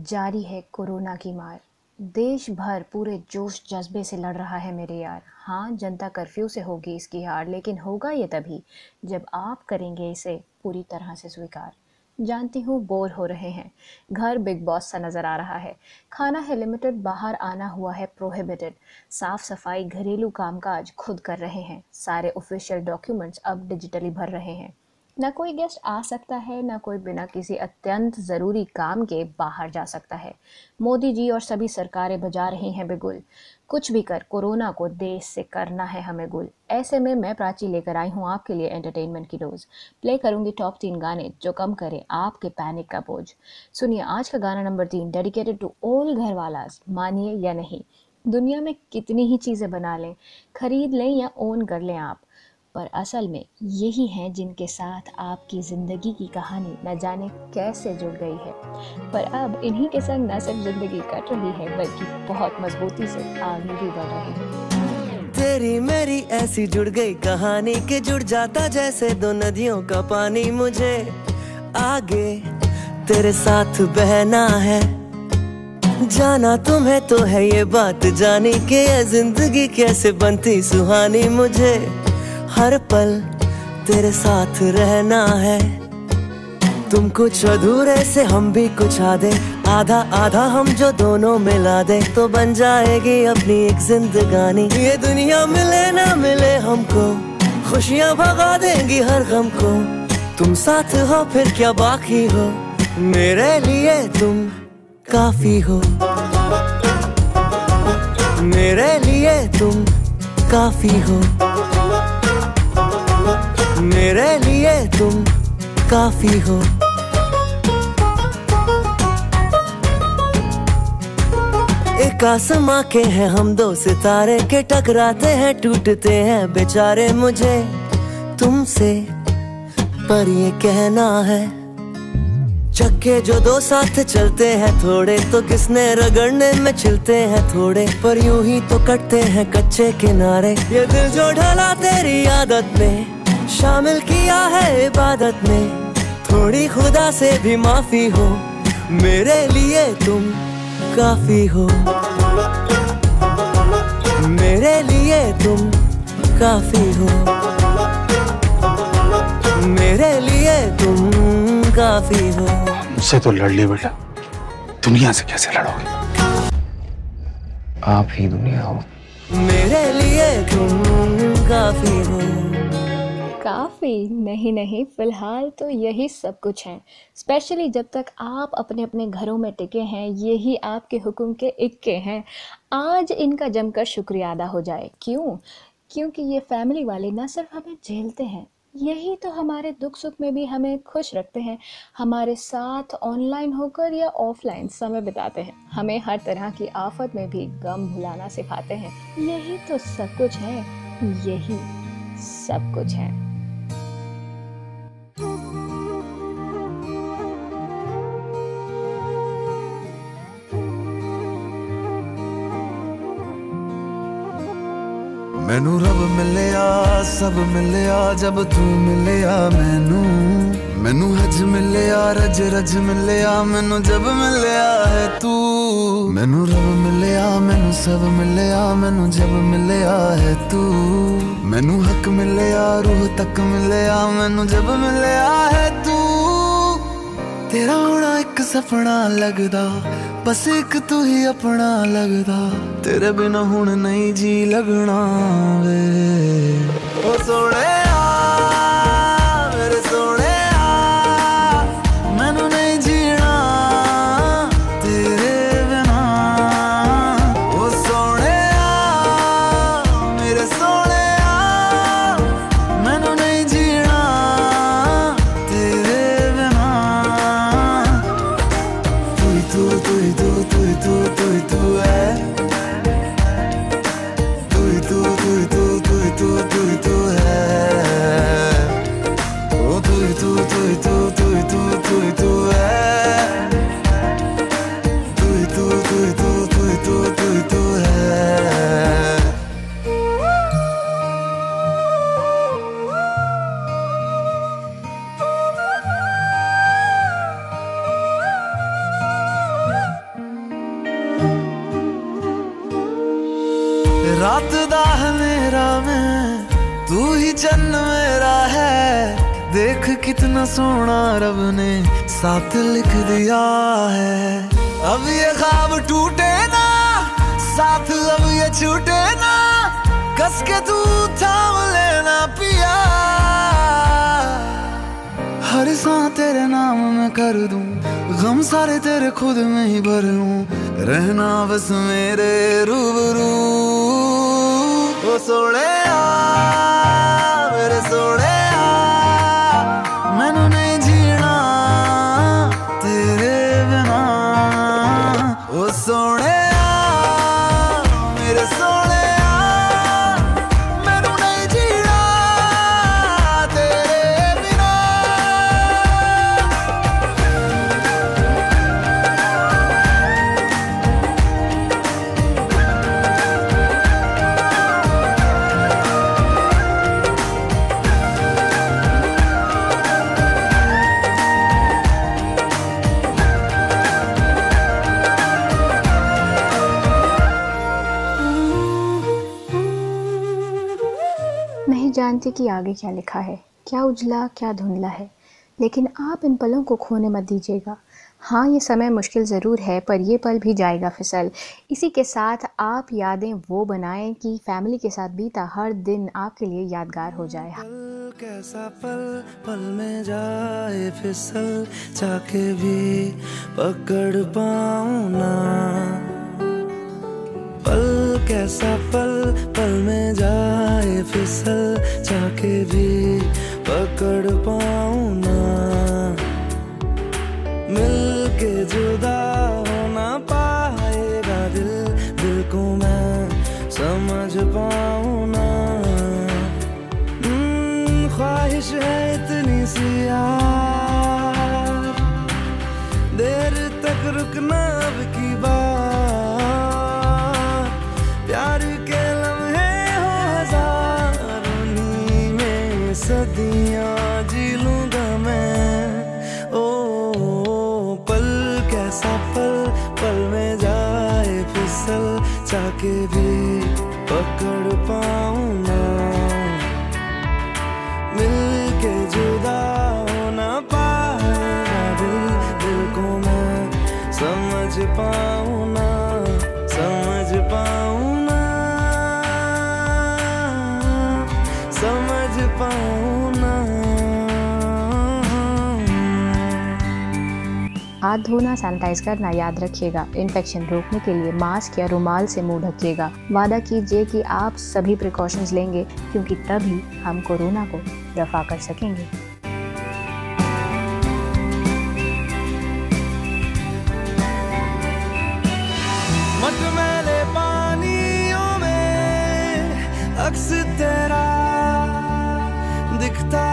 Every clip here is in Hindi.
जारी है कोरोना की मार। देश भर पूरे जोश जज्बे से लड़ रहा है मेरे यार। हाँ जनता कर्फ्यू से होगी इसकी हार, लेकिन होगा ये तभी जब आप करेंगे इसे पूरी तरह से स्वीकार। जानती हूँ बोर हो रहे हैं। घर बिग बॉस सा नज़र आ रहा है। खाना है लिमिटेड, बाहर आना हुआ है प्रोहिबिटेड साफ़ सफ़ाई, घरेलू कामकाज खुद कर रहे हैं। सारे ऑफिशियल डॉक्यूमेंट्स अब डिजिटली भर रहे हैं। ना कोई गेस्ट आ सकता है, ना कोई बिना किसी अत्यंत ज़रूरी काम के बाहर जा सकता है। मोदी जी और सभी सरकारें बजा रही हैं बिगुल। कुछ भी कर, कोरोना को देश से करना है हमें गुल। ऐसे में मैं प्राची लेकर आई हूँ आपके लिए एंटरटेनमेंट की डोज प्ले करूँगी टॉप तीन गाने जो कम करें आपके पैनिक का बोझ। सुनिए आज का गाना नंबर तीन डेडिकेटेड टू ऑल घर मानिए या नहीं। दुनिया में कितनी ही चीज़ें बना लें, खरीद लें या ओन कर लें आप। पर असल में यही हैं जिनके साथ आपकी ज़िंदगी की कहानी न जाने कैसे जुड़ गई है। पर अब इन्हीं के संग न सिर्फ़ ज़िंदगी कट रही है, बल्कि बहुत मजबूती से आगे भी बढ़ रही है। तेरी मेरी ऐसी जुड़ गई कहानी के जुड़ जाता जैसे दो नदियों का पानी मुझे। आगे तेरे साथ बहना है, जाना तुम्हें तो है ये बात जानी के ज़िंदगी कैसे बनती सुहानी मुझे। हर पल तेरे साथ रहना है। तुम कुछ अधूरे से हम भी कुछ आधे। आधा आधा हम जो दोनों मिला दे। तो बन जाएगी अपनी एक जिंदगानी। ये दुनिया मिले ना मिले हमको। खुशियाँ भगा देंगी हर गम को। तुम साथ हो फिर क्या बाकी हो? मेरे लिए तुम काफ़ी हो। मेरे लिए तुम काफ़ी हो। मेरे लिए तुम काफ़ी हो। एक आसमां के हैं, हम दो सितारे के टकराते हैं, टूटते हैं बेचारे मुझे तुमसे। पर ये कहना है, चक्के जो दो साथ चलते हैं, थोड़े तो किसने रगड़ने में चिलते हैं, थोड़े पर यूँ ही तो कटते हैं कच्चे किनारे। ये दिल जो ढला तेरी आदत में शामिल किया है इबादत में। थोड़ी खुदा से भी माफ़ी हो मेरे लिए तुम काफ़ी हो। मेरे लिए तुम काफ़ी हो। मेरे लिए तुम काफ़ी हो। मुझसे तो लड़ ली बेटा। दुनिया से कैसे लड़ोगे? आप ही दुनिया हो। मेरे लिए तुम काफ़ी हो। काफ़ी नहीं नहीं, फ़िलहाल तो यही सब कुछ है। स्पेशली जब तक आप अपने अपने घरों में टिके हैं, यही आपके हुक्म के इक्के हैं। आज इनका जमकर शुक्रिया अदा हो जाए। क्यों? क्योंकि ये फैमिली वाले ना सिर्फ़ हमें झेलते हैं। यही तो हमारे दुख सुख में भी हमें खुश रखते हैं। हमारे साथ ऑनलाइन होकर या ऑफलाइन समय बिताते हैं। हमें हर तरह की आफत में भी गम भुलाना सिखाते हैं। यही तो सब कुछ है। यही सब कुछ है। ਸਭ ਮਿਲਿਆ ਜਬ ਤੂੰ ਮਿਲਿਆ ਮੈਨੂੰ। ਮੈਨੂੰ ਹਜ ਮਿਲਿਆ ਰਜ ਰਜ ਮਿਲਿਆ ਮੈਨੂੰ ਜਬ ਮਿਲਿਆ ਹੈ ਤੂੰ। ਮੈਨੂੰ ਰੱਬ ਮਿਲਿਆ ਮੈਨੂੰ ਸਭ ਮਿਲਿਆ ਮੈਨੂੰ ਜਬ ਮਿਲਿਆ ਹੈ ਤੂੰ। ਮੈਨੂੰ ਹੱਕ ਮਿਲਿਆ ਰੂਹ ਤੱਕ ਮਿਲਿਆ ਮੈਨੂੰ ਜਬ ਮਿਲਿਆ ਹੈ ਤੂੰ। ਤੇਰਾ ਹੋਣਾ ਇੱਕ ਸੁਪਨਾ ਲੱਗਦਾ ਬਸ ਇੱਕ ਤੂੰ ਹੀ ਆਪਣਾ ਲੱਗਦਾ। ਤੇਰੇ ਬਿਨਾ ਹੁਣ ਨਹੀਂ ਜੀ ਲੱਗਣਾ ਵੇ। ਉਹ ਸੋਹਣਿਆ कितना सोना रब ने साथ लिख दिया है। अब ये ख्वाब टूटे ना, साथ अब ये छूटे ना, कस के तू थाम लेना पिया। हर सा तेरे नाम में कर दूँ, गम सारे तेरे खुद में ही भर लूँ। रहना बस मेरे रूबरू, ओ सोने मेरे जानती कि आगे क्या लिखा है? क्या उजला, क्या धुंधला है? लेकिन आप इन पलों को खोने मत दीजिएगा। हाँ ये समय मुश्किल ज़रूर है, पर ये पल भी जाएगा फिसल। इसी के साथ आप यादें वो बनाएँ कि फैमिली के साथ बीता हर दिन आपके लिए यादगार हो जाए। पल कैसा पल पल में जाए फिसल चाके भी पकड़ पाऊँ ना। पल कैसा पल पल में जाए फिसल चाके भी पकड़ पाऊँ ना। मिल के जुदा हो ना पाएगा दिल दिल को मैं समझ पाऊँ ना। हम्म, ख्वाहिश है इतनी सी यार। देर तक रुकना अब की बात सदियाँ जी लूँगा मैं। ओ, पल कैसा पल पल में जाए फिसल चाके भी पकड़ पाऊँ ना मिल के जुदा हो ना पाएगा दिल दिल को मैं समझ पाऊँ। हाथ धोना सैनिटाइज करना याद रखिएगा। इन्फेक्शन रोकने के लिए मास्क या रुमाल से मुँह ढकिएगा। वादा कीजिए कि आप सभी प्रिकॉशंस लेंगे, क्योंकि तभी हम कोरोना को रफा कर सकेंगे। अक्स तेरा दिखता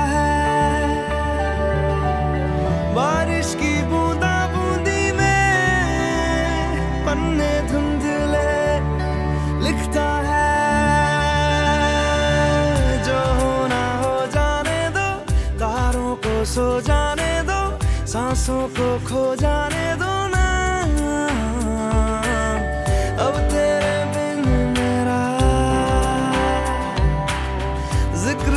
yazık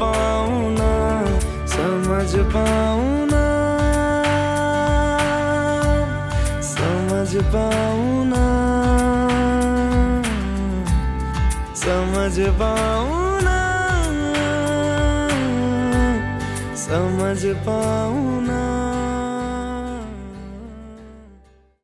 पाऊँ ना समझ पाऊँ ना समझ पाऊँ ना समझ पाऊँ ना समझ पाऊँ ना